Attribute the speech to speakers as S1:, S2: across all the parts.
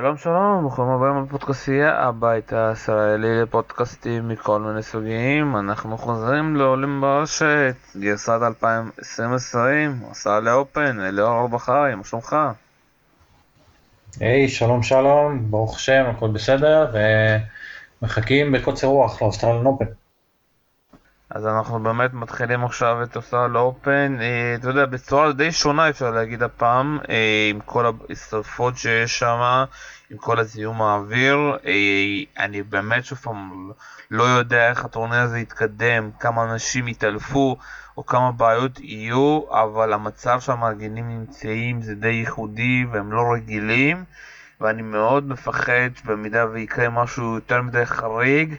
S1: שלום שלום, ברוכים הבאים לפודקאסטייה, הבית הישראלי לפודקאסטים מכל מיני סוגים. אנחנו חוזרים לעולים ברשת, גרסת 2020, עשה לאופן, אליאור אורבחרי, מה שלומך?
S2: היי, שלום שלום, ברוך השם, הכל בסדר, ומחכים בקוצר רוח לאוסטרלן אופן.
S1: אז אנחנו באמת מתחילים עכשיו את אוסטרל אופן, אה, אתה יודע, בצורה די שונה אפשר להגיד הפעם, אה, עם כל השרפות שיש שם, עם כל הזיהום האוויר, אה, אני באמת שוב פעם לא יודע איך הטורניר הזה יתקדם, כמה אנשים יתעלפו, או כמה בעיות יהיו, אבל המצב שהמארגנים נמצאים זה די ייחודי והם לא רגילים, ואני מאוד מפחד שבמידה ויקרה משהו יותר מדי חריג,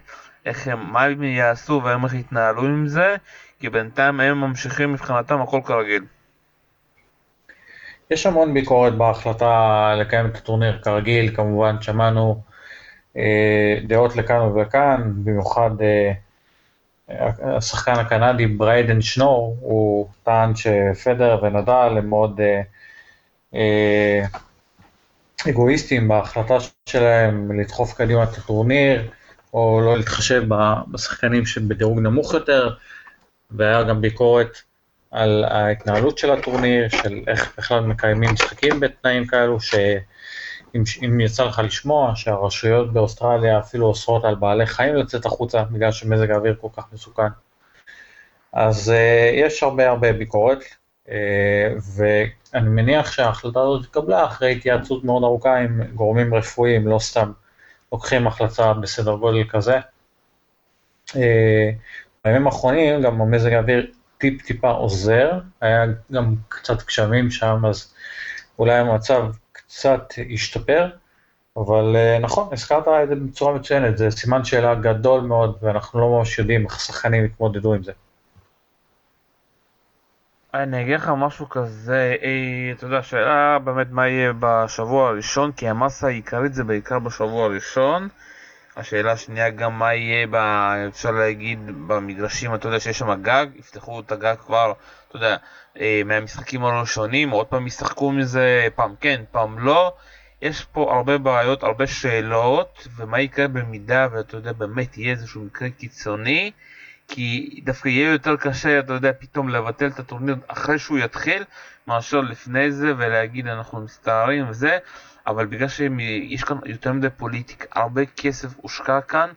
S1: איך הם, מה הם יעשו והם איך יתנהלו עם זה, כי בינתיים הם ממשיכים מבחינתם הכל כרגיל.
S2: יש המון ביקורת בהחלטה לקיים את הטורניר כרגיל, כמובן שמענו אה, דעות לכאן ולכאן, במיוחד אה, השחקן הקנדי בריידן שנור, הוא טען שפדרר ונדל הם מאוד אה, אה, אגואיסטים בהחלטה שלהם לדחוף קדימה את הטורניר, או לא להתחשב בשחקנים שבדירוג נמוך יותר, והיה גם ביקורת על ההתנהלות של הטורניר, של איך בכלל מקיימים משחקים בתנאים כאלו, שאם יצא לך לשמוע שהרשויות באוסטרליה אפילו אוסרות על בעלי חיים לצאת החוצה בגלל שמזג האוויר כל כך מסוכן. אז uh, יש הרבה הרבה ביקורת, uh, ואני מניח שההחלטה הזאת התקבלה אחרי התייעצות מאוד ארוכה עם גורמים רפואיים, לא סתם לוקחים החלטה בסדר גודל כזה. אה, בימים האחרונים גם המזג האוויר טיפ טיפה עוזר, היה גם קצת גשמים שם, אז אולי המצב קצת השתפר, אבל אה, נכון, הזכרת את זה בצורה מצוינת, זה סימן שאלה גדול מאוד, ואנחנו לא ממש יודעים איך השחקנים יתמודדו עם זה.
S1: אני אגיד לך משהו כזה, אי, אתה יודע, השאלה באמת מה יהיה בשבוע הראשון, כי המסה העיקרית זה בעיקר בשבוע הראשון. השאלה השנייה גם מה יהיה, ב, אפשר להגיד, במגרשים, אתה יודע שיש שם גג, יפתחו את הגג כבר, אתה יודע, אה, מהמשחקים הראשונים, עוד פעם ישחקו מזה, פעם כן, פעם לא. יש פה הרבה בעיות, הרבה שאלות, ומה יקרה במידה ואתה יודע, באמת יהיה איזשהו מקרה קיצוני. כי דווקא יהיה יותר קשה, אתה יודע, פתאום לבטל את הטורניר אחרי שהוא יתחיל, מאשר לפני זה ולהגיד אנחנו מסתערים וזה, אבל בגלל שיש כאן יותר מדי פוליטיקה, הרבה כסף הושקע כאן,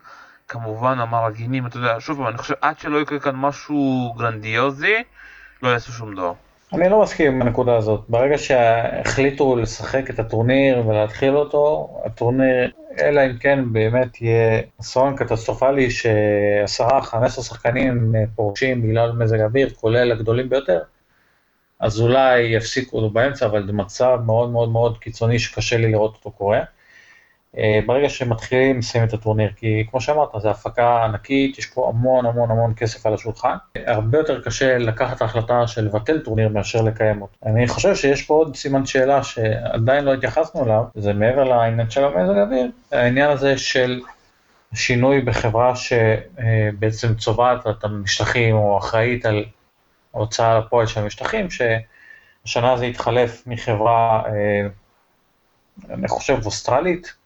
S1: כמובן המארגנים, אתה יודע, שוב פעם, אני חושב עד שלא יקרה כאן משהו גרנדיוזי, לא יעשו שום דבר.
S2: אני לא מסכים עם הנקודה הזאת. ברגע שהחליטו לשחק את הטורניר ולהתחיל אותו, הטורניר, אלא אם כן באמת יהיה אסון קטסטרופלי שעשרה, חמש עשרה שחקנים פורשים בגלל מזג אוויר, כולל הגדולים ביותר, אז אולי יפסיקו אותו באמצע, אבל זה מצב מאוד מאוד מאוד קיצוני שקשה לי לראות אותו קורה. אה, ברגע שמתחילים לסיים את הטורניר, כי כמו שאמרת, זו הפקה ענקית, יש פה המון המון המון כסף על השולחן. הרבה יותר קשה לקחת את ההחלטה של לבטל טורניר מאשר לקיים אותו. אני חושב שיש פה עוד סימן שאלה שעדיין לא התייחסנו אליו, זה מעבר לעניין של המזג האוויר, העניין הזה של שינוי בחברה שבעצם צובעת את המשטחים או אחראית על ההוצאה לפועל של המשטחים, שהשנה זה התחלף מחברה, אה, אני חושב, אוסטרלית,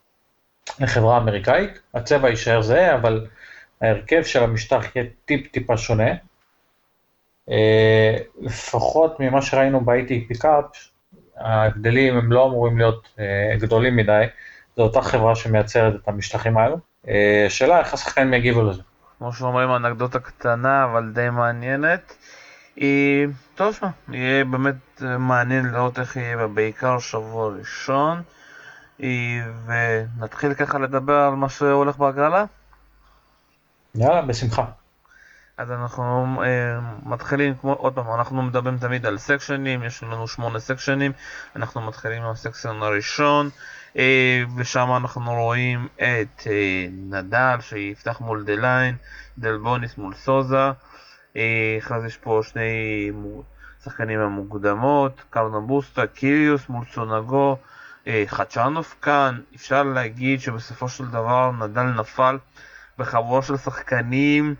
S2: לחברה אמריקאית, הצבע יישאר זהה, אבל ההרכב של המשטח יהיה טיפ-טיפה שונה. אה, לפחות ממה שראינו ב-IT פיקאפ, ההבדלים הם לא אמורים להיות אה, גדולים מדי, זו אותה חברה שמייצרת את המשטחים האלו. אה, השאלה איך השחקנים יגיבו לזה.
S1: כמו שאומרים, אנקדוטה קטנה אבל די מעניינת. טוב, יהיה באמת מעניין לראות איך יהיה בעיקר שבוע ראשון. ונתחיל ככה לדבר על מה שהולך בהגרלה?
S2: יאללה, בשמחה.
S1: אז אנחנו אה, מתחילים, כמו, עוד פעם, אנחנו מדברים תמיד על סקשנים, יש לנו שמונה סקשנים, אנחנו מתחילים עם ה section הראשון, אה, ושם אנחנו רואים את אה, נדל שיפתח מול דליין, דלבוניס מול סוזה, אה, אחרי זה יש פה שני שחקנים המוקדמות, קרנבוסטה, קיריוס מול צונגו, אה, חדשנוב כאן, אפשר להגיד שבסופו של דבר נדל נפל בחבורה של שחקנים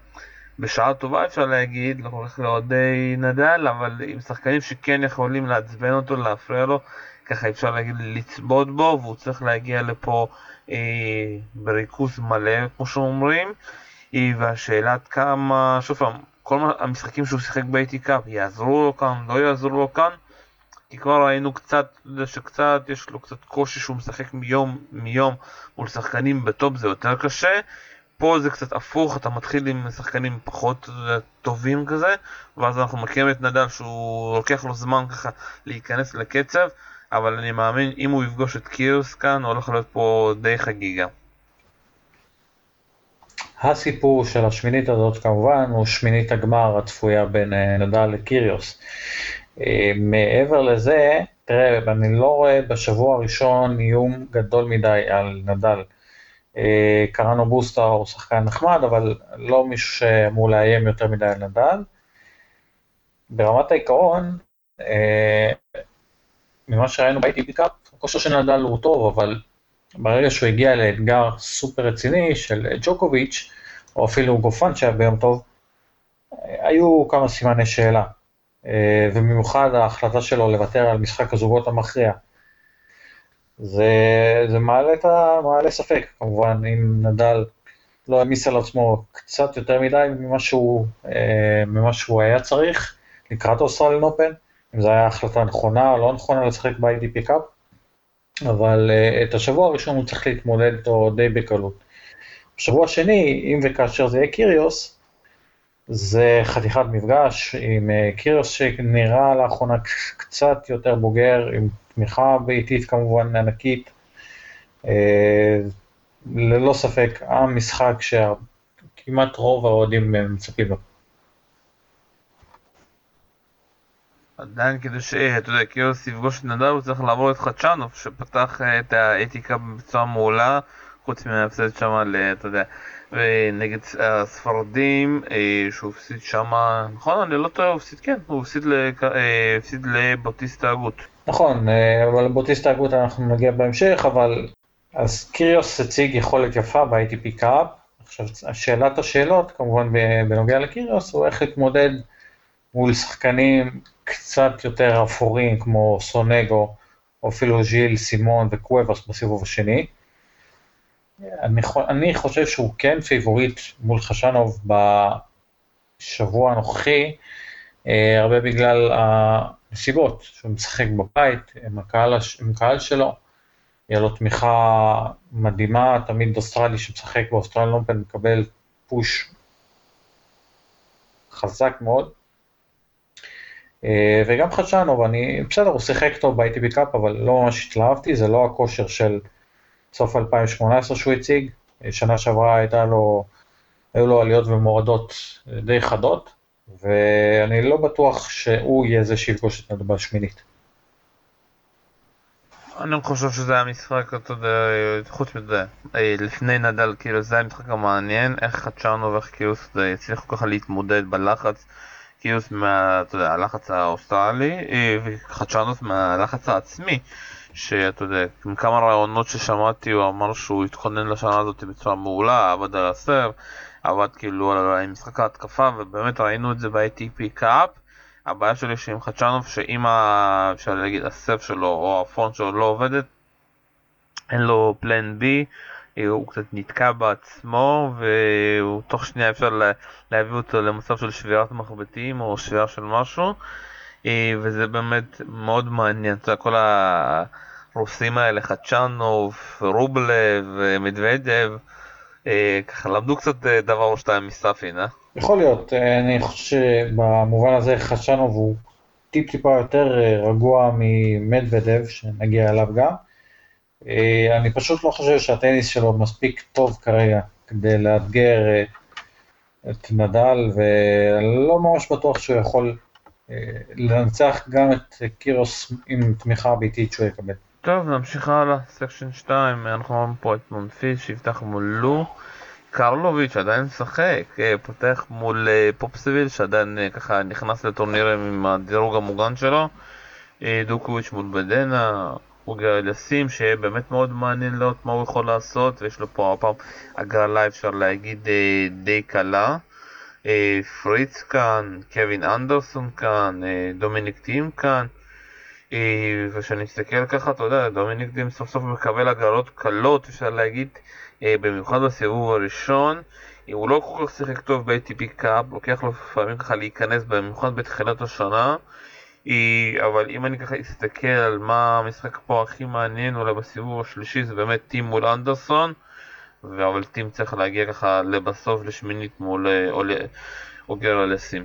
S1: בשעה טובה אפשר להגיד, לא הולך לאוהדי נדל, אבל עם שחקנים שכן יכולים לעצבן אותו, להפריע לו, ככה אפשר להגיד לצבוט בו, והוא צריך להגיע לפה אה, בריכוז מלא, כמו שאומרים. אה, והשאלה עד כמה, שוב פעם, כל המשחקים שהוא שיחק ב ATP Cup יעזרו לו כאן, לא יעזרו לו כאן. כי כבר ראינו קצת, שקצת יש לו קצת קושי שהוא משחק מיום מיום מול שחקנים ב top זה יותר קשה. פה זה קצת הפוך, אתה מתחיל עם שחקנים פחות טובים כזה, ואז אנחנו מכירים את נדל שהוא לוקח לו זמן ככה להיכנס לקצב, אבל אני מאמין אם הוא יפגוש את קיוס כאן, הולך להיות פה די חגיגה.
S2: הסיפור של השמינית הזאת כמובן הוא שמינית הגמר הצפויה בין אה, נדל לקיריוס. אה, מעבר לזה, תראה, אני לא רואה בשבוע הראשון איום גדול מדי על נדל. אה, קראנו בוסטר הוא שחקן נחמד, אבל לא מישהו שאמור לאיים יותר מדי על נדל. ברמת העיקרון, אה, ממה שראינו ב-ATP קאפ, הכושר של נדל הוא טוב, אבל ברגע שהוא הגיע לאתגר סופר רציני של ג'וקוביץ', או אפילו גופן שהיה ביום טוב, היו כמה סימני שאלה. אה, ובמיוחד ההחלטה שלו לוותר על משחק הזוגות המכריע. זה, זה מעלה, את ה, מעלה ספק, כמובן, אם נדל לא העמיס על עצמו קצת יותר מדי ממה שהוא, אה, ממה שהוא היה צריך לקראת Australian Open, אם זו הייתה החלטה נכונה או לא נכונה לשחק ב-ATP Cup, אבל אה, את השבוע הראשון הוא צריך להתמודד איתו די בקלות. בשבוע השני, אם וכאשר זה יהיה קיריוס, זה חתיכת מפגש עם אה, קיריוס שנראה לאחרונה קצת יותר בוגר, עם תמיכה ביתית כמובן ענקית. אה, ללא ספק, המשחק שכמעט רוב האוהדים מצפים לו.
S1: עדיין כדי שאתה יודע, קיוס יפגוש את נדל הוא צריך לעבור את חדשנוב שפתח את האתיקה בצורה מעולה חוץ מההפסד שם, אתה יודע, נגד הספרדים אה, שהוא הפסיד שם, נכון? אני לא טועה, הוא הפסיד כן, הוא הפסיד אה, לבוטיסטה הגות.
S2: נכון, אה, אבל לבוטיסטה הגות אנחנו נגיע בהמשך, אבל אז קיריוס הציג יכולת יפה ב-ATP קאפ. עכשיו, שאלת השאלות, כמובן בנוגע לקיריוס, הוא איך להתמודד מול שחקנים קצת יותר אפורים כמו סונגו, או אפילו ז'יל, סימון וקוובס בסיבוב השני. אני, אני חושב שהוא כן פייבוריט מול חצ'נוב בשבוע הנוכחי, אה, הרבה בגלל הנסיבות, שהוא משחק בבית עם הקהל, עם הקהל שלו, יהיה לו תמיכה מדהימה, תמיד אוסטרלי שמשחק ב Australian Open מקבל push חזק מאוד. אה, וגם חצ'נוב, אני, בסדר, הוא שיחק טוב ב- ATP Cup, אבל לא ממש התלהבתי, זה לא הכושר של סוף 2018 שהוא הציג, שנה שעברה הייתה לו, היו לו עליות ומורדות די חדות, ואני לא בטוח שהוא יהיה זה שיפגוש את נדל בשמינית.
S1: אני חושב שזה היה משחק, אתה יודע, חוץ מזה, לפני נדל, כאילו זה היה משחק המעניין, איך חצ'נוב ואיך קיריוס הצליחו ככה להתמודד בלחץ, קיריוס מה, אתה יודע, הלחץ האוסטרלי, אה, וחצ'נוב מהלחץ העצמי. שאתה יודע, עם כמה ראיונות ששמעתי הוא אמר שהוא התכונן לשנה הזאת בצורה מעולה, עבד על ה serve, עבד כאילו על משחק ההתקפה ובאמת ראינו את זה ב- ATP Cup. הבעיה שלי שעם חדשנוב שאם אפשר להגיד הסף שלו או הפונט שלו לא עובדת, אין לו פלן בי, הוא קצת נתקע בעצמו ותוך שנייה אפשר להביא אותו למצב של שבירת מחבטים או שבירה של משהו. אה, וזה באמת מאוד מעניין, אתה יודע, כל הרוסים האלה, חדשנוב, רובלב, מדוודב, אה, ככה למדו קצת אה, דבר או שתיים מסאפין, אה?
S2: יכול להיות, אני חושב שבמובן הזה חצ'נוב הוא טיפ טיפה יותר רגוע ממדוודב, שנגיע אליו גם. אני פשוט לא חושב שהטניס שלו מספיק טוב כרגע כדי לאתגר את נדל, ולא ממש בטוח שהוא יכול לנצח גם את קיריוס עם תמיכה ביתית שהוא יקבל.
S1: טוב, נמשיך הלאה, section 2, אנחנו רואים פה את מונפיס שיפתח מול לו, קרלוביץ' עדיין משחק, אה, פותח מול אה, פוספיסיל שעדיין אה, ככה נכנס לטורנירים עם הדירוג המוגן שלו, דאקוורת' מול בדנה, אוג'ר אליאסים שיהיה באמת מאוד מעניין לראות מה הוא יכול לעשות, ויש לו פה הפעם הגרלה אפשר להגיד די קלה. פריץ כאן, קווין אנדרסון כאן, דומיניק טים כאן. אה, וכשאני מסתכל ככה, אתה יודע, דומיניק טים סוף סוף מקבל הגרלות קלות, אפשר להגיד, אה, במיוחד בסיבוב הראשון. הוא לא כל כך שיחק טוב ב-ATP קאפ, לוקח לו לפעמים ככה להיכנס, במיוחד בתחילת השנה. אבל אם אני ככה אסתכל על מה המשחק פה הכי מעניין אולי בסיבוב השלישי זה באמת טים מול אנדרסון אבל טים צריך להגיע ככה לבסוף לשמינית מול אוגר אלסים.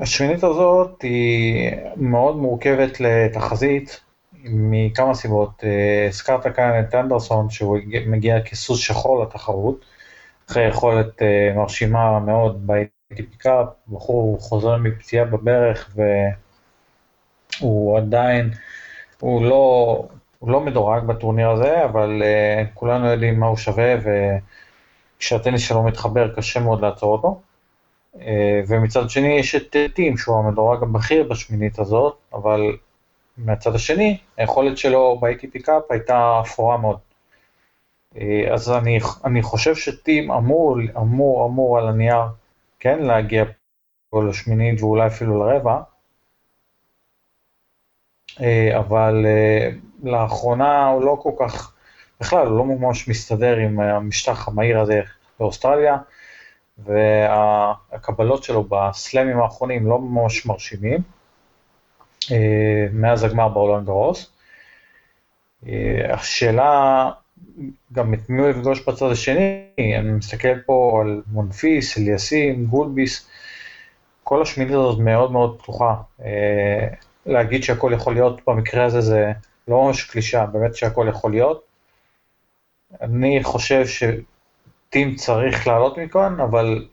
S2: השמינית הזאת היא מאוד מורכבת לתחזית מכמה סיבות. אה, הזכרת כאן את אנדרסון שהוא מגיע כסוס שחור לתחרות, אחרי יכולת אה, מרשימה מאוד ב-ATP קאפ, בחור חוזר מפציעה בברך והוא עדיין, הוא לא, הוא לא מדורג בטורניר הזה, אבל uh, כולנו יודעים מה הוא שווה וכשהטניס שלו מתחבר קשה מאוד לעצור אותו. Uh, ומצד שני יש את טים שהוא המדורג הבכיר בשמינית הזאת, אבל מהצד השני, היכולת שלו ב-ATP קאפ הייתה אפורה מאוד. אה, אז אני, אני חושב שטים אמור, אמור, אמור על הנייר כן להגיע פה לשמינית ואולי אפילו לרבע, אבל אה, לאחרונה הוא לא כל כך, בכלל הוא לא ממש מסתדר עם המשטח המהיר הזה באוסטרליה, והקבלות שלו בסלאמים האחרונים לא ממש מרשימים. אה, מאז הגמר בעולם גרוס. אה, השאלה גם את מי הוא יפגוש בצד השני, אני מסתכל פה על מונפיס, אליסים, גולביס, כל השמינית הזאת מאוד מאוד פתוחה. אה, להגיד שהכל יכול להיות במקרה הזה זה לא ממש קלישה, באמת שהכל יכול להיות. אני חושב שטים צריך לעלות מכאן, אבל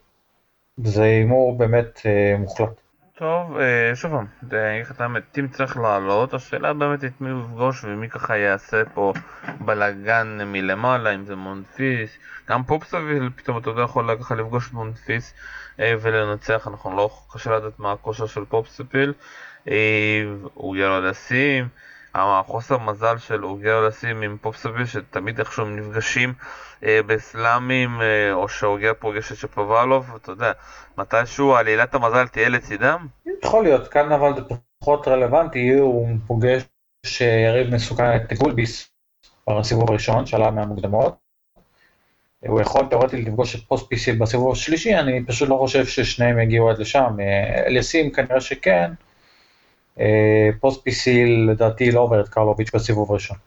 S2: זה הימור באמת מוחלט.
S1: טוב, אה, שוב פעם, אני אגיד לך את האמת, טים צריך לעלות, השאלה באמת את מי הוא יפגוש ומי ככה יעשה פה בלאגן מלמעלה, אם זה מונפיס, גם פוספיסיל פתאום אתה יודע יכול ככה לפגוש את מונפיס אה, ולנצח, אנחנו לא קשה לדעת מה הכושר של פוספיסיל, אה, ירד לשים, החוסר מזל של אוג'ר אליאסים עם פוספיסיל שתמיד איכשהו הם נפגשים אה, בסלאמים אה, או שאוג'ר פוגש את שפובלוב, אתה יודע, מתישהו אלת המזל תהיה לצידם?
S2: יכול להיות, כאן אבל זה פחות רלוונטי, הוא פוגש יריב מסוכן את גולביס בסיבוב הראשון שעלה מהמוקדמות. הוא יכול תאורטית לפגוש את פוספיסיל בסיבוב השלישי, אני פשוט לא חושב ששניהם יגיעו עד לשם. אה, אליאסים כנראה שכן, אה, פוסט פיסיל לדעתי לא עובר את קרלוביץ' בסיבוב ראשון.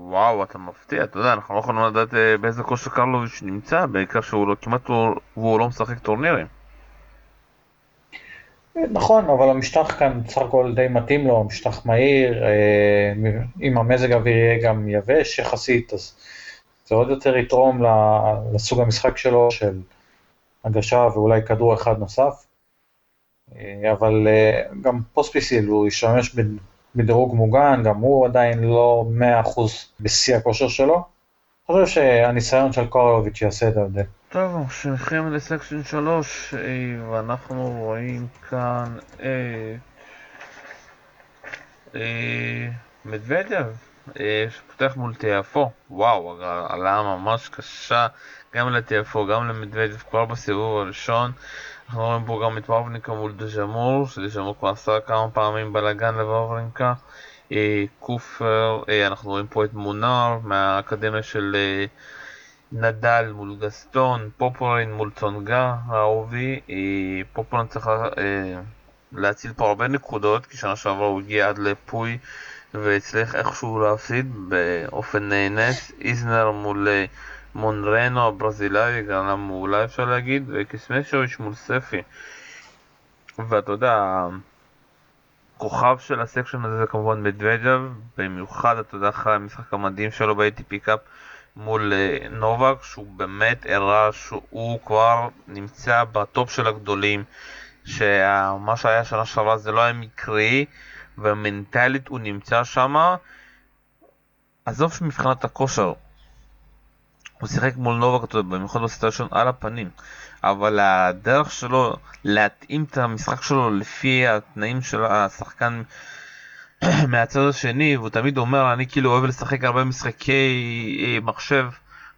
S1: וואו, אתה מפתיע, אתה יודע, אנחנו לא יכולים לדעת אה, באיזה כושר קרלוביץ' נמצא, בעיקר שהוא לא, כמעט הוא, והוא לא משחק טורנירים.
S2: אה, נכון, אבל המשטח כאן בסך הכל די מתאים לו, משטח מהיר, אם המזג האוויר יהיה גם יבש יחסית, אז זה עוד יותר יתרום לסוג המשחק שלו של הגשה ואולי כדור אחד נוסף. אה, אבל אה, גם פוספיסיל הוא ישמש בדירוג מוגן, גם הוא עדיין לא 100% בשיא הכושר שלו. אני חושב שהניסיון של קרלוביץ' יעשה את ההבדל.
S1: טוב, הולכים ל section 3, אה, ואנחנו רואים כאן את מדוודב, שפותח מול תיאפו. וואו, הגרלה ממש קשה גם לטיאפו, גם למדוודיו כבר בסיבוב הראשון. אנחנו רואים פה גם את וורניקה מול דז'מור, שדז'מור כבר עשה כמה פעמים בלאגן לוורניקה. אה, קופר, אה, אנחנו רואים פה את מונר מהאקדמיה של אה, נדל מול גסטון, פופורין מול צונגה האהובי. פופורין צריך להציל פה הרבה נקודות, כי שנה שעברה הוא הגיע עד לפוי והצליח איכשהו להפסיד באופן נס. איזנר מול... מונטיירו הברזילאי, גם מעולה אפשר להגיד, וקצמנוביץ' מול ספי. ואתה יודע, הכוכב של ה section הזה זה כמובן מדוודב, במיוחד אתה יודע אחרי המשחק המדהים שלו ב- ATP Cup מול uh, נובק, שהוא באמת הראה שהוא כבר נמצא ב top של הגדולים, שמה שהיה שנה שעברה זה לא היה מקרי, ומנטלית הוא נמצא שם. עזוב שמבחינת הכושר, הוא שיחק מול נובק, במיוחד בסטיישון על הפנים, אבל הדרך שלו להתאים את המשחק שלו לפי התנאים של השחקן מהצד השני, והוא תמיד אומר, אני כאילו אוהב לשחק הרבה משחקי אה, מחשב,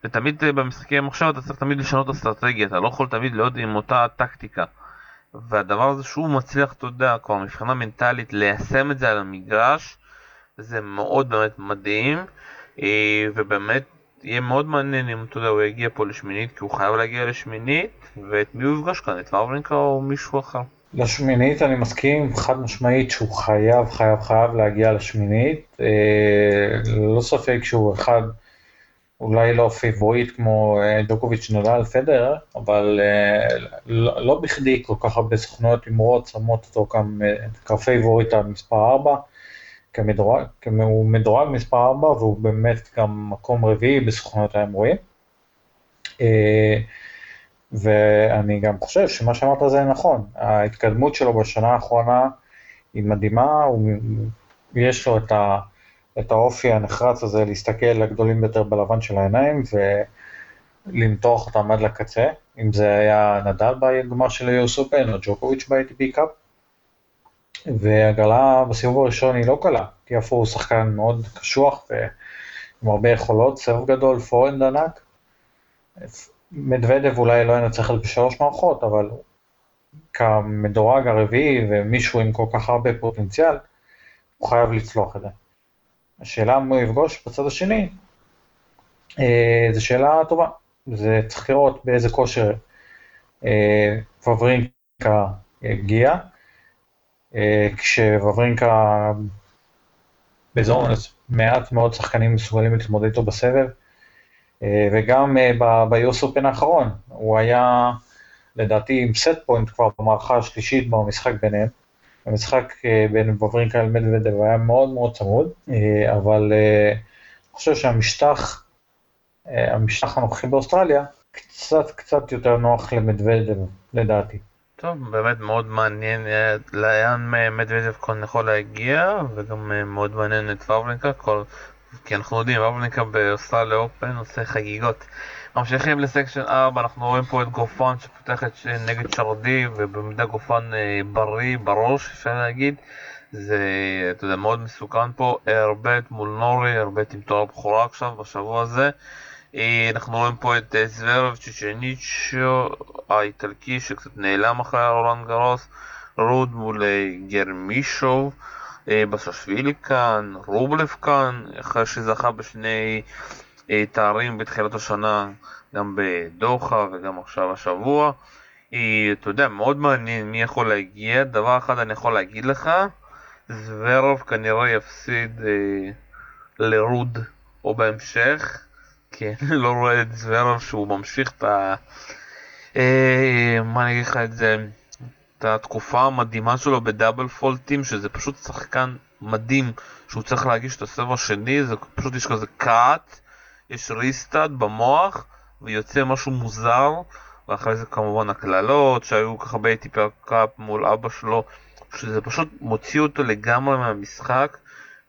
S1: ותמיד אה, במשחקי מחשב אתה צריך תמיד לשנות אסטרטגיה, אתה לא יכול תמיד להיות עם אותה טקטיקה. והדבר הזה שהוא מצליח, אתה יודע, כבר מבחינה מנטלית ליישם את זה על המגרש, זה מאוד באמת מדהים, אה, ובאמת יהיה מאוד מעניין אם אתה יודע, הוא יגיע פה לשמינית, כי הוא חייב להגיע לשמינית, ואת מי הוא יפגש כאן, את וורניקה או מישהו אחר.
S2: לשמינית אני מסכים חד משמעית שהוא חייב, חייב, חייב להגיע לשמינית. אה, לא ספק שהוא אחד, אולי לא פיבוריט כמו אה, דוקוביץ' נדל פדר, אבל אה, לא, לא בכדי כל כך הרבה סוכנויות הימורות שמות אותו כפייבוריט המספר 4. כמדורג, הוא מדורג מספר 4 והוא באמת גם מקום רביעי בסוכנות ההימורים. אה, ואני גם חושב שמה שאמרת זה נכון, ההתקדמות שלו בשנה האחרונה היא מדהימה, הוא, יש לו את, ה, את האופי הנחרץ הזה להסתכל לגדולים ביותר בלבן של העיניים ולמתוח אותם עד לקצה, אם זה היה נדל בגמר של ה US Open או ג'וקוביץ' ב- ATP Cup. והגרלה בסיבוב הראשון היא לא קלה, כי אפור הוא שחקן מאוד קשוח ועם הרבה יכולות, סרב גדול, פורנד ענק. מדוודב אולי לא ינצח על בשלוש מערכות, אבל כמדורג הרביעי ומישהו עם כל כך הרבה פוטנציאל, הוא חייב לצלוח את זה. השאלה אם הוא יפגוש בצד השני, אה, זו שאלה טובה. זה צריך לראות באיזה כושר אה, פברינקה הגיע. אה, כשוורינקה בזון, אז מעט מאוד שחקנים מסוגלים להתמודד איתו בסבב. אה, וגם אה, ביוס אופן האחרון, הוא היה לדעתי עם סט פוינט כבר במערכה השלישית במשחק ביניהם. המשחק בין וברינקה למדוודב היה מאוד מאוד צמוד, אבל אני חושב שהמשטח, המשטח הנוכחי באוסטרליה, קצת קצת יותר נוח למדוודב לדעתי.
S1: טוב, באמת מאוד מעניין אה, לאן מדוודב כאן יכול להגיע, וגם אה, מאוד מעניין את וורבלינקה, כל... כי אנחנו יודעים, וורבלינקה באוסטרליה אופן עושה חגיגות. ממשיכים לסקשן 4, אנחנו רואים פה את גופן שפותחת נגד שרדי, ובמידה גופן אה, בריא, בראש אפשר להגיד. זה, אתה יודע, מאוד מסוכן פה, הרבט מול נורי, הרבט עם תואר בכורה עכשיו, בשבוע הזה. אה, אנחנו רואים פה את אה, זוורב צ'צ'ניצ'ו האיטלקי שקצת נעלם אחרי רולנד גרוס, רוד מול אה, גרמישוב, בסשווילי כאן, רובלב כאן, אחרי שזכה בשני תארים בתחילת השנה, גם בדוחה וגם עכשיו השבוע. אתה יודע, מאוד מעניין מי יכול להגיע. דבר אחד אני יכול להגיד לך, זוורוב כנראה יפסיד אה, לרוד או בהמשך. כן, לא רואה את זוורב שהוא ממשיך את ה... אה, מה אני אגיד לך את זה? את התקופה המדהימה שלו ב double fault ים, שזה פשוט שחקן מדהים, שהוא צריך להגיש את הסבב השני, זה פשוט יש כזה cut, יש restart במוח, ויוצא משהו מוזר, ואחרי זה כמובן הקללות שהיו ככה ב-ATP Cup מול אבא שלו, שזה פשוט מוציא אותו לגמרי מהמשחק.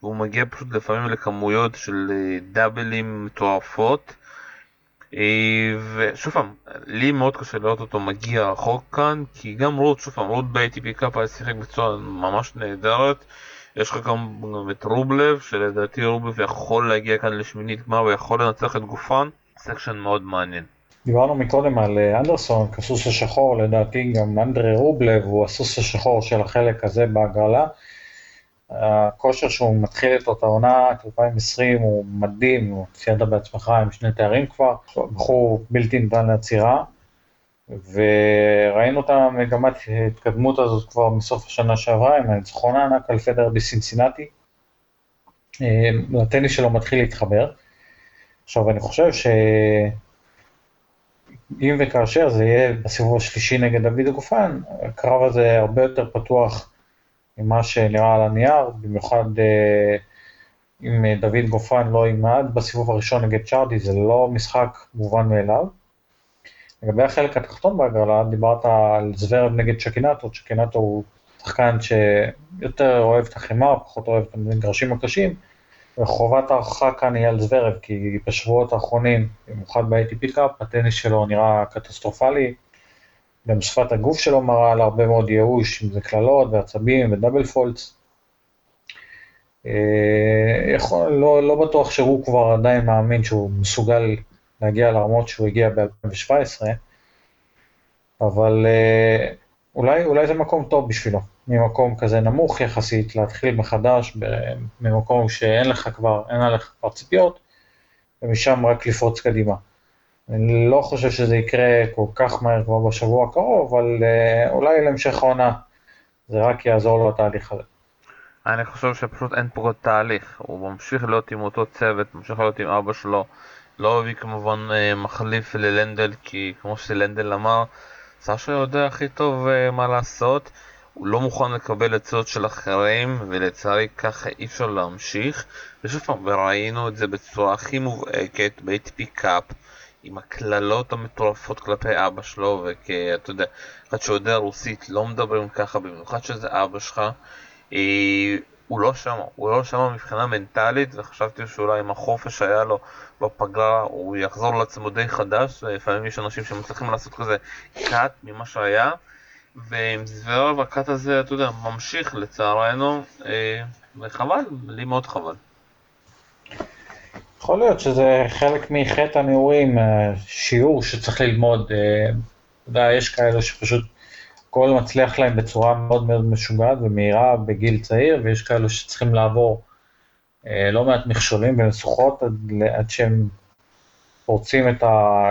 S1: והוא מגיע פשוט לפעמים לכמויות של אה, דאבלים מטורפות. אה, ושוב פעם, לי מאוד קשה לראות אותו מגיע רחוק כאן, כי גם רוד, שוב פעם, רוד ב- ATP Cup היה שיחק בצורה ממש נהדרת. יש לך גם את רובלב, שלדעתי רובלב יכול להגיע כאן לשמינית גמר ויכול לנצח את גופן. section מאוד מעניין.
S2: דיברנו מקודם על אה, אנדרסון כסוס השחור, לדעתי גם אנדרי רובלב הוא הסוס השחור של החלק הזה בהגרלה. הכושר שהוא מתחיל את אותה עונה, את 2020, הוא מדהים, הוא ציינת בעצמך עם שני תארים כבר, בחור בלתי ניתן לעצירה, וראינו את המגמת ההתקדמות הזאת כבר מסוף השנה שעברה, עם הניצחון הענק על פדר בסינסינטי. הטניס שלו מתחיל להתחבר. עכשיו, אני חושב שאם וכאשר זה יהיה בסיבוב השלישי נגד דוד הגופן, הקרב הזה הרבה יותר פתוח ממה שנראה על הנייר, במיוחד אה, אם אה, דוד גופן לא ימעד בסיבוב הראשון נגד צ'ארדי, זה לא משחק מובן מאליו. לגבי החלק התחתון בהגרלה, דיברת על זוורב נגד צ'קינאטו, צ'קינאטו הוא שחקן שיותר אוהב את החימר, פחות אוהב את המגרשים הקשים, וחובת ההוכחה כאן היא על זוורב, כי בשבועות האחרונים, במיוחד ב- ATP Cup, הטניס שלו נראה קטסטרופלי, גם שפת הגוף שלו מראה על הרבה מאוד ייאוש, אם זה קללות ועצבים ודאבל פולטס. אה, יכול, לא, לא בטוח שהוא כבר עדיין מאמין שהוא מסוגל להגיע לרמות שהוא הגיע ב-2017, אבל uh, אולי, אולי זה מקום טוב בשבילו, ממקום כזה נמוך יחסית, להתחיל מחדש ממקום שאין לך כבר, אין עליך כבר ציפיות, ומשם רק לפרוץ קדימה. אני לא חושב שזה יקרה כל כך מהר כבר בשבוע הקרוב, אבל uh, אולי להמשך העונה זה רק יעזור לו התהליך הזה.
S1: אני חושב שפשוט אין פה תהליך, הוא ממשיך להיות עם אותו צוות, ממשיך להיות עם אבא שלו, לא הביא כמובן אה, מחליף ללנדל, כי כמו שלנדל אמר, סשה יודע הכי טוב uh, מה לעשות, הוא לא מוכן לקבל עצות של אחרים, ולצערי ככה אי אפשר להמשיך. ושוב פעם, וראינו את זה בצורה הכי מובהקת ב-ATP קאפ, עם הקללות המטורפות כלפי אבא שלו, וכאתה יודע, אחד שיודע רוסית, לא מדברים ככה, במיוחד שזה אבא שלך. אה, הוא לא שם, הוא לא שם מבחינה מנטלית, וחשבתי שאולי עם החופש שהיה לו בפגרה הוא יחזור לעצמו די חדש, לפעמים יש אנשים שמצליחים לעשות כזה קאט ממה שהיה, ועם זוורב הקאט הזה, אתה יודע, ממשיך לצערנו, אה, וחבל, לי מאוד חבל.
S2: יכול להיות שזה חלק מחטא הנעורים, אה, שיעור שצריך ללמוד, אה, אתה יודע, יש כאלה שפשוט הכל מצליח להם בצורה מאוד מאוד משוגעת ומהירה בגיל צעיר, ויש כאלו שצריכים לעבור אה, לא מעט מכשולים ומשוכות עד, עד שהם פורצים את ה...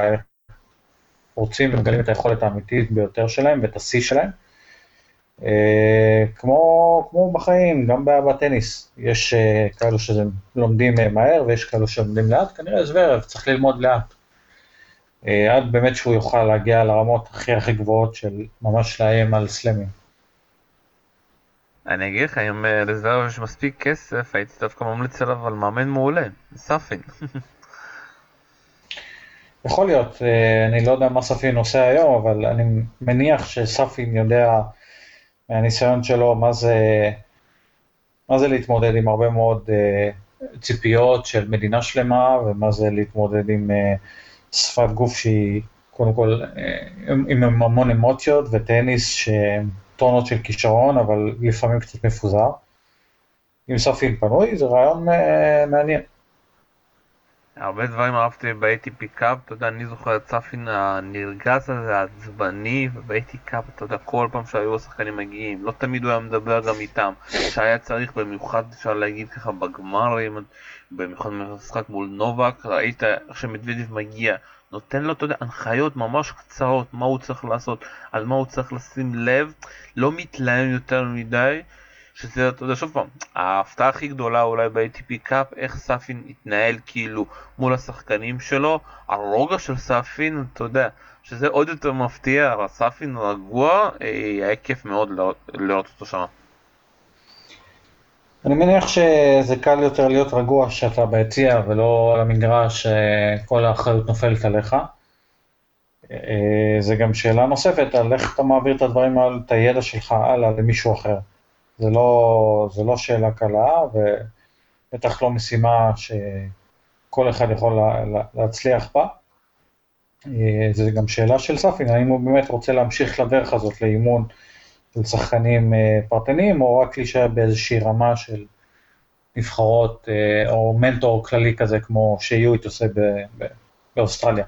S2: פורצים ומגלים את היכולת האמיתית ביותר שלהם ואת השיא שלהם. אה, כמו, כמו בחיים, גם בטניס, יש אה, כאלו שלומדים מהר ויש כאלו שלומדים לאט, כנראה זוורב, צריך ללמוד לאט. אה, עד באמת שהוא יוכל להגיע לרמות הכי הכי גבוהות של ממש לאיים על סלמים.
S1: אני אגיד לך, אם אה, לזוורב יש מספיק כסף, הייתי דווקא ממליץ עליו על מאמן מעולה, סאפין.
S2: יכול להיות, אה, אני לא יודע מה סאפין עושה היום, אבל אני מניח שסאפין יודע מהניסיון שלו מה זה, מה זה להתמודד עם הרבה מאוד ציפיות של מדינה שלמה, ומה זה להתמודד עם שפת גוף שהיא קודם כל אה, עם המון אמוציות וטניס שהן טונות של כישרון, אבל לפעמים קצת מפוזר. עם סאפין פנוי זה רעיון אה, מעניין.
S1: הרבה דברים אהבתי ב-ATP Cup, אתה יודע, אני זוכר את סאפין הנרגז הזה, העצבני, וב-ATP Cup, אתה יודע, כל פעם שהיו השחקנים מגיעים, לא תמיד הוא היה מדבר גם איתם, שהיה צריך, במיוחד אפשר להגיד ככה בגמרים, במיוחד במשחק מול נובק, ראית איך שמדוודב מגיע, נותן לו, אתה יודע, הנחיות ממש קצרות, מה הוא צריך לעשות, על מה הוא צריך לשים לב, לא מתלהם יותר מדי, שזה, אתה יודע, שוב פעם, ההפתעה הכי גדולה אולי ב-ATP Cup, איך סאפין התנהל כאילו מול השחקנים שלו, הרוגע של סאפין, אתה יודע, שזה עוד יותר מפתיע, סאפין רגוע, אה, היה כיף מאוד לראות, אותו שם.
S2: אני מניח שזה קל יותר להיות רגוע כשאתה ביציע ולא על המגרש שכל האחריות נופלת עליך. אה, זה גם שאלה נוספת על איך אתה מעביר את הדברים, את הידע שלך הלאה למישהו אחר. זה לא, זה לא שאלה קלה, ובטח לא משימה שכל אחד יכול לה, להצליח בה. אה, זה גם שאלה של ספין, האם הוא באמת רוצה להמשיך לדרך הזאת לאימון של שחקנים אה, פרטניים, או רק להישאר באיזושהי רמה של נבחרות, אה, או מנטור כללי כזה, כמו שיואיט עושה באוסטרליה.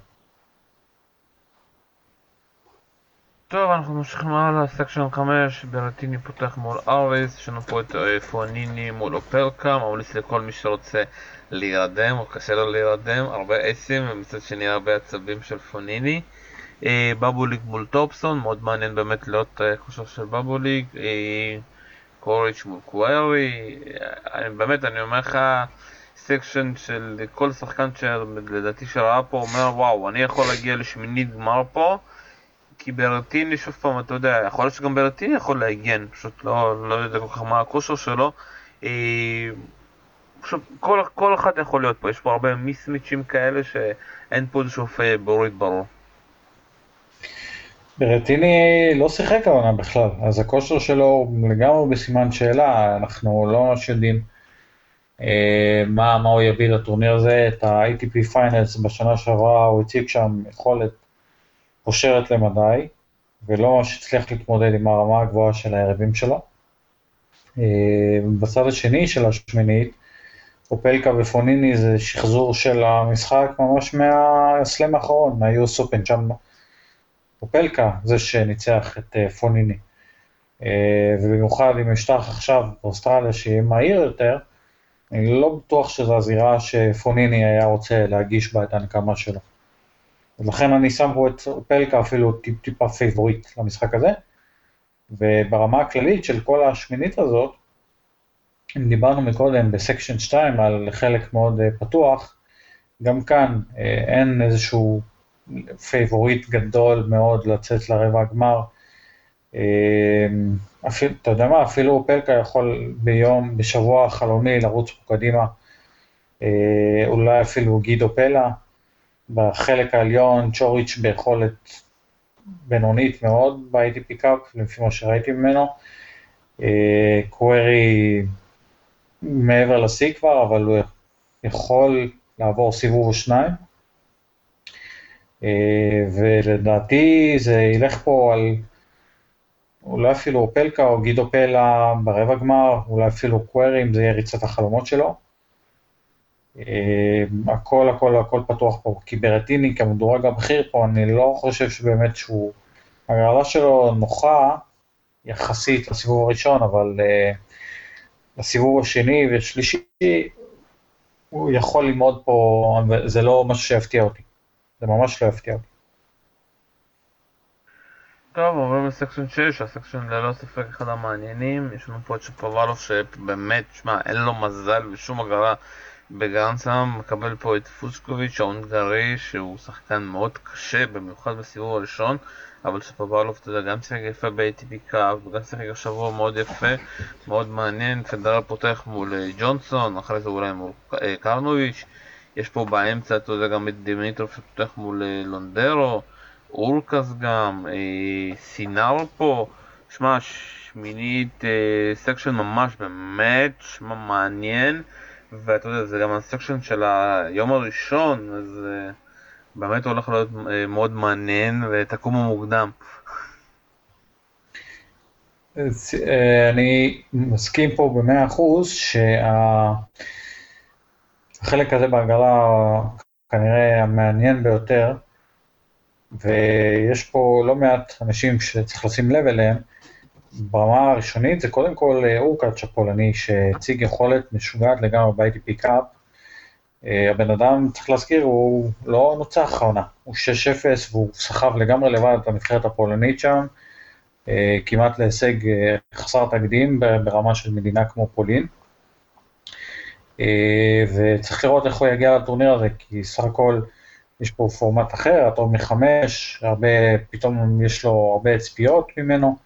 S1: טוב, אנחנו ממשיכים הלאה, section 5, ברטיני פותח מול אריס, יש לנו פה את אה, פוניני מול אופלקה, ממליץ לכל מי שרוצה להירדם, או קשה לו להירדם, הרבה אסים, ומצד שני הרבה עצבים של פוניני. אה, בובליק מול תומפסון, מאוד מעניין באמת לראות כושר אה, של בובליק. צ'וריץ' מול קווירי, באמת אני אומר לך section של כל שחקן שלדעתי שראה פה אומר וואו אני יכול להגיע לשמינית גמר פה כי ברטיני שוב פעם אתה יודע יכול להיות שגם ברטיני יכול אני פשוט לא, לא יודע כל כך מה הכושר שלו. פשוט כל, כל אחד יכול להיות פה יש פה הרבה mismatch ים כאלה שאין פה איזשהו פייבוריט ברור.
S2: ברטיני לא שיחק העונה בכלל, אז הכושר שלו לגמרי בסימן שאלה, אנחנו לא ממש יודעים אה, מה, מה הוא יביא לטורניר הזה, את ה- ATP Finals בשנה שעברה הוא הציג שם יכולת פושרת למדי, ולא ממש הצליח להתמודד עם הרמה הגבוהה של היריבים שלו. אה, בצד השני של השמינית, אופלקה ופוניני זה שחזור של המשחק ממש מהסלאם האחרון, מה US Open, שם אופלקה, זה שניצח את פוניני. ובמיוחד אם המשטח עכשיו באוסטרליה שיהיה מהיר יותר, אני לא בטוח שזו הזירה שפוניני היה רוצה להגשים בה את הנקמה שלו. ולכן אני שם פה את אופלקה אפילו טיפ, טיפה פייבוריט למשחק הזה. וברמה הכללית של כל השמינית הזאת, אם דיברנו מקודם ב section 2 על חלק מאוד אה, פתוח, גם כאן אה, אין איזשהו פייבוריט גדול מאוד לצאת לרבע הגמר. אה, אפילו, אתה יודע מה, אפילו אופלקה יכול ביום, בשבוע חלומי לרוץ פה קדימה, אולי אפילו גידו פלה, בחלק העליון צ'וריץ' ביכולת בינונית מאוד ב-ATP Cup, לפי מה שראיתי ממנו. קווירי מעבר לשיא כבר, אבל הוא יכול לעבור סיבוב או שניים. אה, ולדעתי זה ילך פה על אולי אפילו אופלקה או גידו פלה ברבע גמר, אולי אפילו קווירי אם זה יהיה ריצת החלומות שלו. אה, הכל הכל הכל פתוח פה, כי ברטיני כמדורג הבכיר פה, אני לא חושב שבאמת שהוא, הגרלה שלו נוחה יחסית לסיבוב הראשון, אבל uh, לסיבוב השני והשלישי, הוא יכול ללמוד פה, זה לא משהו שיפתיע אותי. זה ממש לא יפתיע אותי.
S1: טוב, עוברים לסקשן 6, הסקשן ללא ספק אחד המעניינים, יש לנו פה את שפוולוב שבאמת, שמע, אין לו מזל בשום הגרלה בגרנסם, מקבל פה את פוסקוביץ' ההונגרי, שהוא שחקן מאוד קשה, במיוחד בסיבוב הראשון, אבל שפובלוב, אתה יודע, גם שיחק יפה ב-ATP Cup, וגם שיחק השבוע מאוד יפה, מאוד מעניין, פדרר פותח מול אה, ג'ונסון, אחרי זה אולי מול אה, קראינוביץ', יש פה באמצע, אתה יודע, גם את דימיטרוב שפותח מול אה, לונדרו, הורקץ' גם, סינר פה, שמע, שמינית section ממש באמת, שמע, מעניין, ואתה יודע, זה גם ה section של היום הראשון, אז... באמת הולך להיות אה, מאוד מעניין ותקומו מוקדם.
S2: אה, אני מסכים פה במאה אחוז שהחלק הזה בהגרלה כנראה המעניין ביותר, ויש פה לא מעט אנשים שצריך לשים לב אליהם. ברמה הראשונית זה קודם כל אה, אורקאץ' הפולני שהציג יכולת משוגעת לגמרי ב-ITP קאפ, אה, הבן אדם, צריך להזכיר, הוא לא נוצח העונה, הוא 6-0 והוא סחב לגמרי לבד את הנבחרת הפולנית שם, אה, כמעט להישג חסר תקדים ברמה של מדינה כמו פולין. וצריך לראות איך הוא יגיע לטורניר הזה, כי סך הכל יש פה פורמט אחר, הטוב מחמש, הרבה, פתאום יש לו הרבה צפיות ממנו,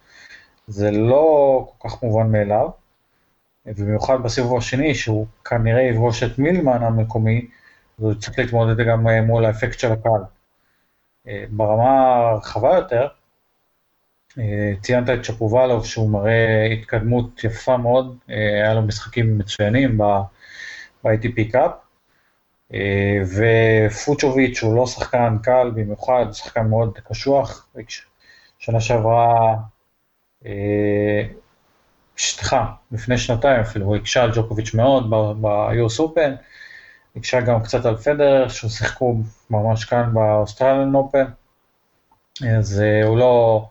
S2: זה לא כל כך מובן מאליו. ובמיוחד בסיבוב השני, שהוא כנראה יפגוש את מילמן המקומי, אז הוא צריך להתמודד גם אה, מול האפקט של הקהל. אה, ברמה הרחבה יותר, אה, ציינת את שפובלוב שהוא מראה התקדמות יפה מאוד, היה לו משחקים מצוינים ב-ITP קאפ, ופוצ'וביץ' הוא לא שחקן קל במיוחד, שחקן מאוד קשוח, שנה שעברה סליחה, לפני שנתיים אפילו, הוא הקשה על ג'וקוביץ' מאוד ב-US Open, הקשה גם קצת על פדר, ששיחקו ממש כאן באוסטרליאן אופן, אז uh, הוא לא,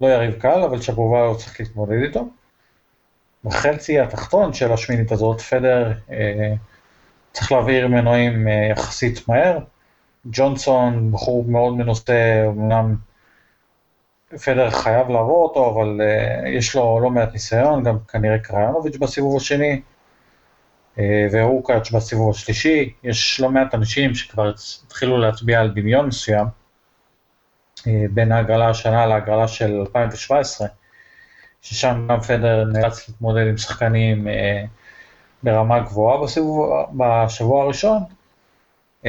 S2: לא יריב קל, אבל שבובה הוא צריך להתמודד איתו. בחצי התחתון של השמינית הזאת, פדר uh, צריך להעביר מנועים uh, יחסית מהר. ג'ונסון, בחור מאוד מנוסה, אמנם פדר חייב לעבור אותו, אבל uh, יש לו לא מעט ניסיון, גם כנראה קריינוביץ' בסיבוב השני, uh, ואורקאץ' בסיבוב השלישי, יש לא מעט אנשים שכבר התחילו להצביע על דמיון מסוים, uh, בין ההגרלה השנה להגרלה של 2017, ששם גם פדר נאלץ להתמודד עם שחקנים uh, ברמה גבוהה בסיבוב, בשבוע הראשון, uh,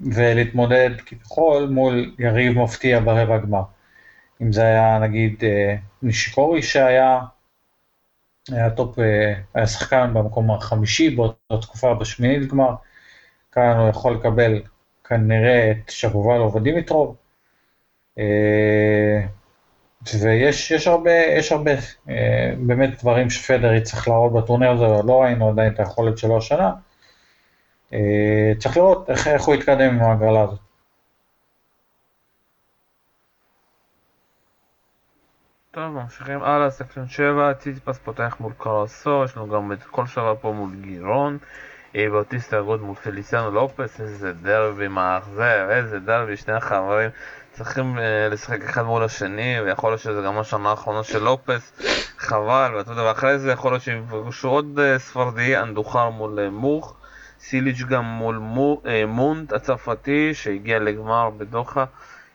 S2: ולהתמודד כביכול מול יריב מפתיע ברבע הגמר. אם זה היה נגיד אה, נישיקורי שהיה, היה טופ, אה, היה שחקן במקום החמישי באותה תקופה בשמינית גמר, כאן הוא יכול לקבל כנראה את שפובלוב ודימיטרוב, אה, ויש יש הרבה, יש הרבה באמת דברים שפדרר יצטרך להראות בטורניר הזה, לא ראינו עדיין את היכולת שלו השנה, צריך לראות איך, איך הוא יתקדם עם ההגרלה הזאת.
S1: טוב, ממשיכים הלאה, section 7, ציטיפס פותח מול קארוסו, יש לנו גם את כל שבוע פה מול גירון, אה, באוטיסטה אגוט מול פליסיאנו לופס, איזה דרבי מאכזב, איזה דרבי, שני החברים צריכים אה, לשחק אחד מול השני, ויכול להיות שזה גם השנה האחרונה של לופס, חבל, ואתה יודע, ואחרי זה יכול להיות שהם יפגשו עוד אה, ספרדי, אנדוחר מול מו, סיליץ' גם מול מוטה הצרפתי, שהגיע לגמר בדוחה.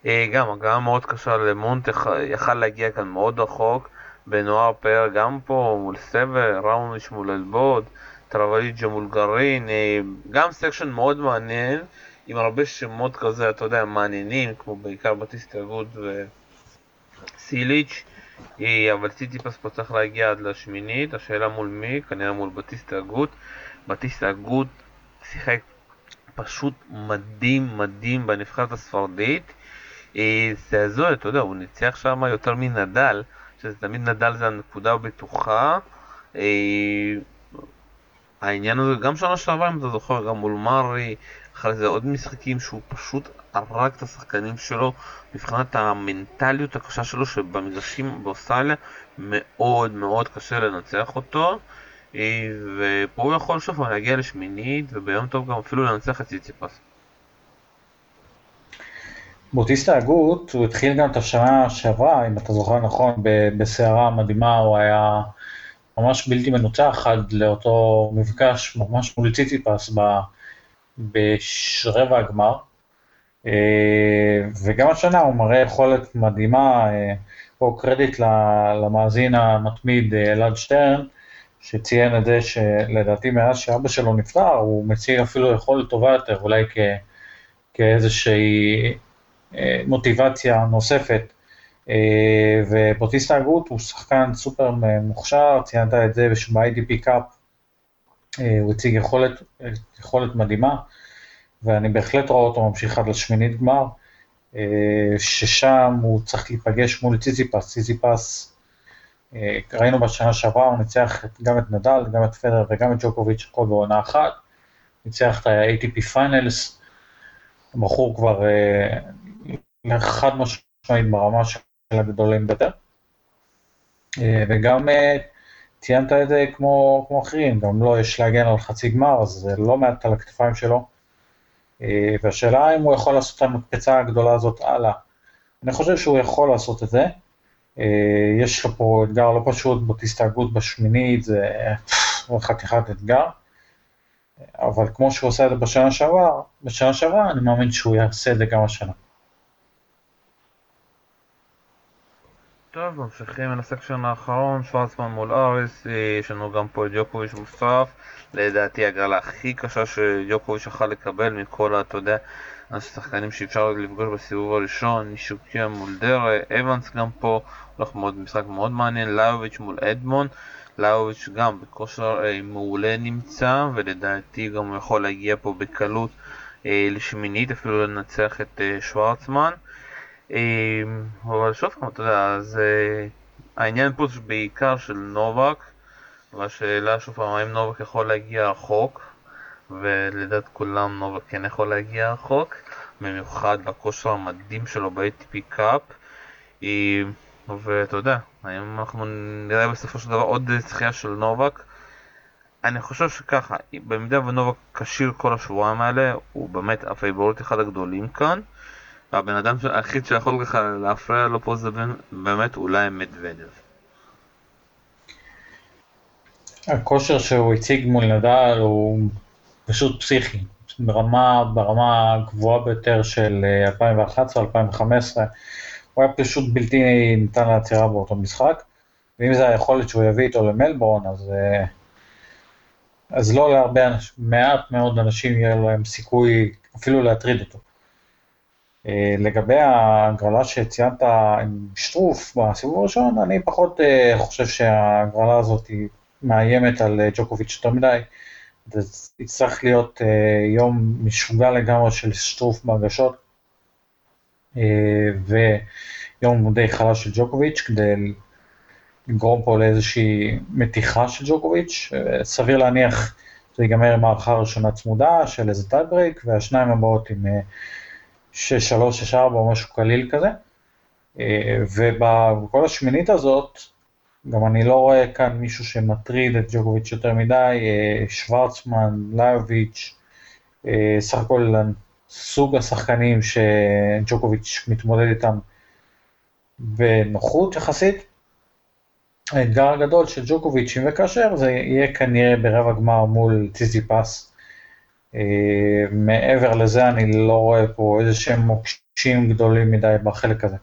S1: אה, גם הגעה מאוד קשה למוטה, יכל להגיע כאן מאוד רחוק, בנואה פר גם פה, מול סבר, ראוניש מול אלבוט, טרבאליה מול גארין, אה, גם section מאוד מעניין, עם הרבה שמות כזה, אתה יודע, מעניינים, כמו בעיקר באוטיסטה אגוט וסיליץ', אה, אבל ציטיפס פה צריך להגיע עד לשמינית, השאלה מול מי, כנראה מול באוטיסטה אגוט. בטיסטה גוד שיחק פשוט מדהים מדהים בנבחרת הספרדית. זה הזוי, אתה יודע, הוא ניצח שם יותר מנדל, שזה תמיד נדל זה הנקודה הבטוחה. אה, העניין הזה, גם שנה שעברה, אם אתה זוכר, גם מול מארי, אחרי זה עוד משחקים שהוא פשוט הרג את השחקנים שלו מבחינת המנטליות הקשה שלו שבמגרשים באוסטרליה מאוד מאוד קשה לנצח אותו אה, ופה הוא יכול שוב להגיע לשמינית וביום טוב גם אפילו לנצח את ציציפס.
S2: באוטיסטה הגות, הוא התחיל גם את השנה שעברה, אם אתה זוכר נכון, בסערה מדהימה, הוא היה ממש בלתי מנוצח עד לאותו מפגש ממש מול ציציפס ברבע הגמר. אה, וגם השנה הוא מראה יכולת מדהימה, אה, פה קרדיט למאזין המתמיד אה, אלעד שטרן, שציין את זה שלדעתי מאז שאבא שלו נפטר, הוא מציג אפילו יכולת טובה יותר, אולי כאיזושהי מוטיבציה נוספת. אה, ופוטיסטה הגות הוא שחקן סופר מוכשר, ציינת את זה ב-IDP קאפ, אה, הוא הציג יכולת, יכולת מדהימה, ואני בהחלט רואה אותו ממשיך עד לשמינית גמר, אה, ששם הוא צריך להיפגש מול ציציפס, ציציפס, ראינו בשנה שעברה, הוא ניצח גם את נדל, גם את פדרר וגם את ג'וקוביץ', הכל בעונה אחת, ניצח את ה-ATP Finals, הבחור כבר חד משמעית ברמה של הגדולים ביותר. אה, וגם אה, ציינת את זה כמו, כמו אחרים, גם לו לא יש להגן על חצי גמר, אז זה לא מעט על הכתפיים שלו. אה, והשאלה אם הוא יכול לעשות את המקפצה הגדולה הזאת הלאה. אני חושב שהוא יכול לעשות את זה. יש לו פה אתגר לא פשוט בתסתהגות בשמינית, זה חתיכת אתגר. אבל כמו שהוא עושה את זה בשנה שעברה, בשנה שעברה אני מאמין שהוא יעשה את זה גם השנה.
S1: טוב, ממשיכים אל הסקשן האחרון, שוורצמן מול אריס, יש לנו גם פה את ג'וקוביץ' מוסף, לדעתי הגרלה הכי קשה שג'וקוביץ' יכל לקבל מכל, אתה יודע, השחקנים שאפשר לפגוש בסיבוב הראשון, נישוקיה מול דרה, אבנס גם פה, הולך מאוד משחק מאוד מעניין, לאוביץ' מול אדמון, לאוביץ' גם בכושר אה, מעולה נמצא, ולדעתי גם הוא יכול להגיע פה בקלות אה, לשמינית, אפילו לנצח את אה, שוורצמן. אבל שוב פעם, אתה יודע, זה... העניין פה זה בעיקר של נובק, והשאלה שוב פעם, האם נובק יכול להגיע רחוק, ולדעת כולם נובק כן יכול להגיע רחוק, במיוחד בכושר המדהים שלו ב-ATP Cup, ואתה יודע, האם אנחנו נראה בסופו של דבר עוד זכייה של נובק? אני חושב שככה, במידה ונובק כשיר כל השבועיים האלה, הוא באמת הפייבוריט אחד הגדולים כאן. והבן אדם היחיד שיכול ככה להפריע לו פה זה באמת אולי מדוודב.
S2: הכושר שהוא הציג מול נדל הוא פשוט פסיכי, ברמה, ברמה הגבוהה ביותר של 2011-2015, הוא היה פשוט בלתי ניתן לעצירה באותו משחק, ואם זה היכולת שהוא יביא איתו למלבורן, אז, אה, אז לא להרבה אנשים, מעט מאוד אנשים יהיה להם סיכוי אפילו להטריד אותו. אה, לגבי ההגרלה שציינת עם שטרוף בסיבוב הראשון, אני פחות אה, חושב שההגרלה הזאת מאיימת על אה, ג'וקוביץ' יותר מדי. זה יצטרך להיות יום משוגע לגמרי של שטרוף בהגשות, ויום די חלש של ג'וקוביץ' כדי לגרום פה לאיזושהי מתיחה של ג'וקוביץ'. סביר להניח שזה ייגמר עם מערכה ראשונה צמודה של איזה טייברייק, והשניים הבאות עם... 6-3, 6-4 או משהו קליל כזה. ובכל השמינית הזאת, גם אני לא רואה כאן מישהו שמטריד את ג'וקוביץ' יותר מדי, שוורצמן, לאיוביץ', סך הכל סוג השחקנים שג'וקוביץ' מתמודד איתם בנוחות יחסית. האתגר הגדול של ג'וקוביץ', אם וכאשר, זה יהיה כנראה ברבע גמר מול ציזיפס. אה, מעבר לזה אני לא רואה פה איזה שהם מוקשים גדולים מדי בחלק הזה.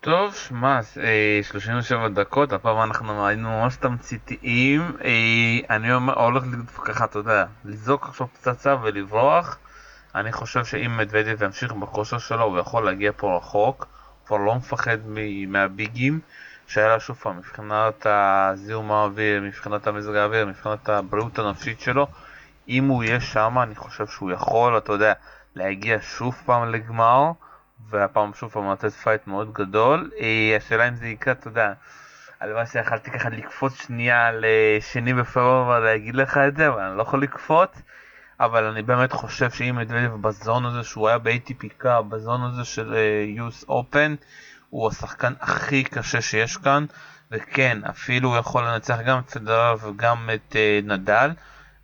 S1: טוב, שמע, 37 אה, דקות, הפעם אנחנו היינו ממש תמציתיים. אה, אני הולך ככה, אתה יודע, לזעוק עכשיו פצצה ולברוח. אני חושב שאם מדוודב ימשיך בכושר שלו, הוא יכול להגיע פה רחוק. כבר לא מפחד מהביגים. השאלה שוב פעם, מבחינת הזיהום האוויר, מבחינת המזג האוויר, מבחינת הבריאות הנפשית שלו. אם הוא יהיה שם, אני חושב שהוא יכול, אתה יודע, להגיע שוב פעם לגמר. והפעם שוב פעם לתת פייט מאוד גדול. אה, השאלה אם זה יקרה, אתה יודע, הלוואי שיכלתי ככה לקפוץ שנייה לשני בפברואר ולהגיד לך את זה, אבל אני לא יכול לקפוץ. אבל אני באמת חושב שאם מדוודב בזון הזה שהוא היה ב-ATP קאפ, בזון הזה של uh, אופן, הוא השחקן הכי קשה שיש כאן, וכן, אפילו הוא יכול לנצח גם את פדרר וגם את uh, נדל.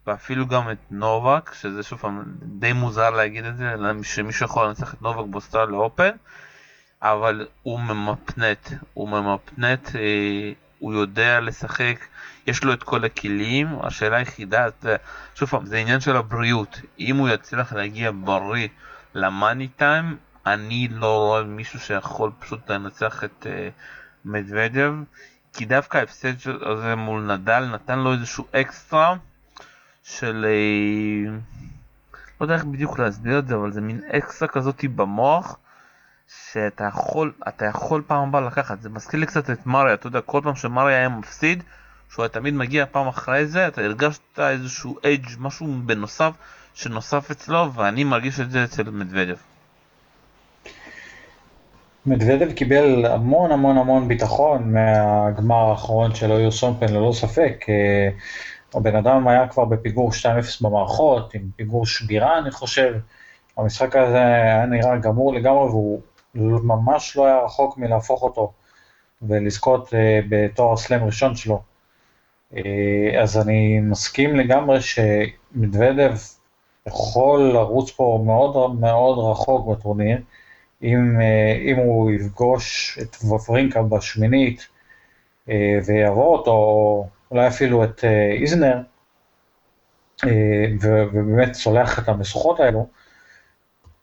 S1: ואפילו גם את נובק, שזה שוב פעם די מוזר להגיד את זה, שמישהו יכול לנצח את נובק באוסטרליה אופן, אבל הוא ממפנט, הוא ממפנט, אה, הוא יודע לשחק, יש לו את כל הכלים, השאלה היחידה, שוב פעם, זה עניין של הבריאות, אם הוא יצליח להגיע בריא למאני טיים, אני לא רואה מישהו שיכול פשוט לנצח את אה, מדוודב, כי דווקא ההפסד הזה מול נדל נתן לו איזשהו אקסטרה, של... אה, לא יודע איך בדיוק להסביר את זה, אבל זה מין אקסטרה כזאתי במוח, שאתה יכול, אתה יכול פעם הבאה לקחת. זה מזכיר לי קצת את מריה, אתה יודע, כל פעם שמריה היה מפסיד, שהוא היה תמיד מגיע פעם אחרי זה, אתה הרגשת איזשהו אייג', משהו בנוסף, שנוסף אצלו, ואני מרגיש את זה אצל מדוודב.
S2: מדוודב קיבל המון המון המון ביטחון מהגמר האחרון של אויו סומפן ללא ספק. אה, הבן אדם היה כבר בפיגור 2-0 במערכות, עם פיגור שבירה אני חושב, המשחק הזה היה נראה גמור לגמרי והוא ממש לא היה רחוק מלהפוך אותו ולזכות uh, בתואר סלאם ראשון שלו. Uh, אז אני מסכים לגמרי שמדוודב יכול לרוץ פה מאוד מאוד רחוק בטורניר, אם, uh, אם הוא יפגוש את וברינקה בשמינית uh, ויעבור אותו אולי אפילו את אה, איזנר, אה, ובאמת צולח את המשוכות האלו,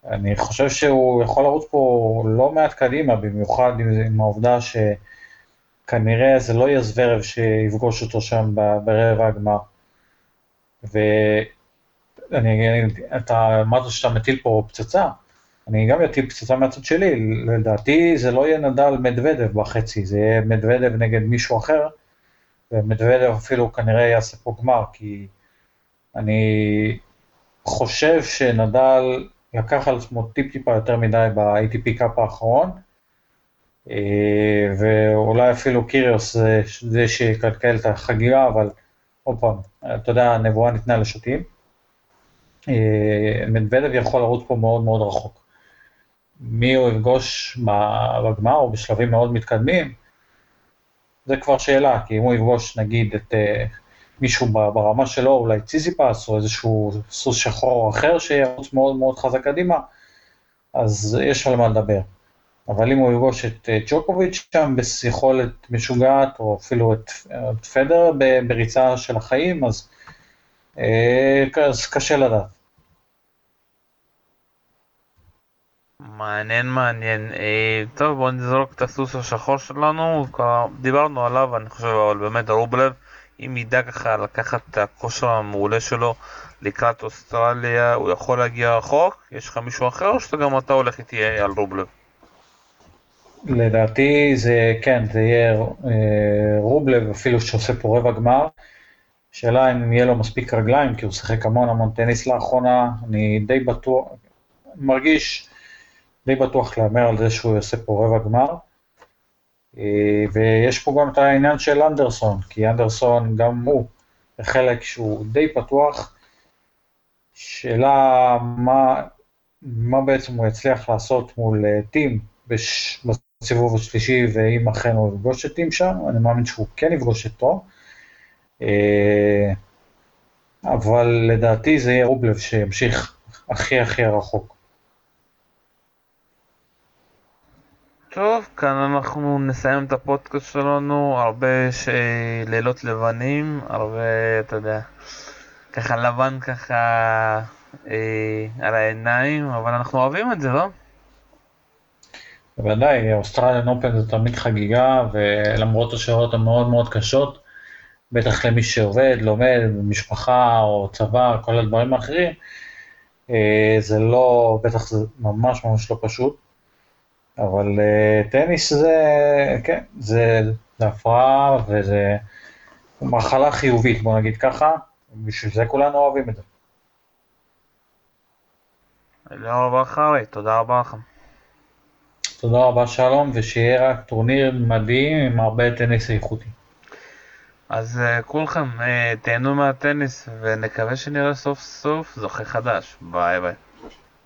S2: אני חושב שהוא יכול לרוץ פה לא מעט קדימה, במיוחד עם, העובדה שכנראה זה לא יהיה זוורב שיפגוש אותו שם ברבע הגמר. ואני, אתה אמרת שאתה מטיל פה פצצה, אני גם אטיל פצצה מהצד שלי, לדעתי זה לא יהיה נדל מדוודב בחצי, זה יהיה מדוודב נגד מישהו אחר, ומדוודב אפילו כנראה יעשה פה גמר, כי אני חושב שנדל לקח על עצמו טיפ-טיפה יותר מדי ב-ATP קאפ האחרון, אה, ואולי אפילו קיריוס זה, זה שיקלקל את החגיגה, אבל עוד פעם, אתה יודע, הנבואה ניתנה לשוטים. אה, מדוודב יכול לרוץ פה מאוד מאוד רחוק. מי הוא יפגוש בגמר או בשלבים מאוד מתקדמים, זה כבר שאלה, כי אם הוא יפגוש נגיד את uh, מישהו ברמה שלו, אולי ציזיפס או איזשהו סוס שחור אחר שירוץ מאוד מאוד חזק קדימה, אז יש על מה לדבר. אבל אם הוא יפגוש את uh, ג'וקוביץ' שם ביכולת משוגעת, או אפילו את, את פדר בריצה של החיים, אז, uh, אז קשה לדעת.
S1: מעניין מעניין. אה, טוב בוא נזרוק את הסוס השחור שלנו, דיברנו עליו אני חושב אבל באמת רובלב אם ידע ככה לקחת את הכושר המעולה שלו לקראת אוסטרליה הוא יכול להגיע רחוק? יש לך מישהו אחר או שגם אתה הולך איתי על רובלב?
S2: לדעתי זה כן, זה יהיה אה, רובלב אפילו שעושה פה רבע גמר. שאלה אם יהיה לו מספיק רגליים, כי הוא שיחק המון המון טניס לאחרונה, אני די בטוח, מרגיש די בטוח להמר על זה שהוא יעשה פה רבע גמר. אה, ויש פה גם את העניין של אנדרסון, כי אנדרסון גם הוא בחלק שהוא די פתוח. שאלה מה, מה בעצם הוא יצליח לעשות מול אה, טים. בסיבוב השלישי, ואם אכן הוא יפגוש את טים שם, אני מאמין שהוא כן יפגוש אותו. אה, אבל לדעתי זה יהיה רובלב שימשיך הכי הכי רחוק.
S1: טוב, כאן אנחנו נסיים את הפודקאסט שלנו, הרבה ש... לילות לבנים, הרבה, אתה יודע, ככה לבן ככה אה, על העיניים, אבל אנחנו אוהבים את זה, לא?
S2: בוודאי, אוסטרליאן אופן זה תמיד חגיגה, ולמרות השעות המאוד מאוד קשות, בטח למי שעובד, לומד, משפחה או צבא, כל הדברים האחרים, אה, זה לא, בטח זה ממש ממש לא פשוט. אבל uh, טניס זה, כן, זה, זה הפרעה וזה מחלה חיובית, בוא נגיד ככה, בשביל זה כולנו אוהבים את זה.
S1: תודה רבה חרי, תודה רבה לכם.
S2: תודה רבה שלום, ושיהיה רק טורניר מדהים עם הרבה טניס איכותי.
S1: אז אה, כולכם אה, תהנו מהטניס ונקווה שנראה סוף סוף זוכה חדש. ביי ביי.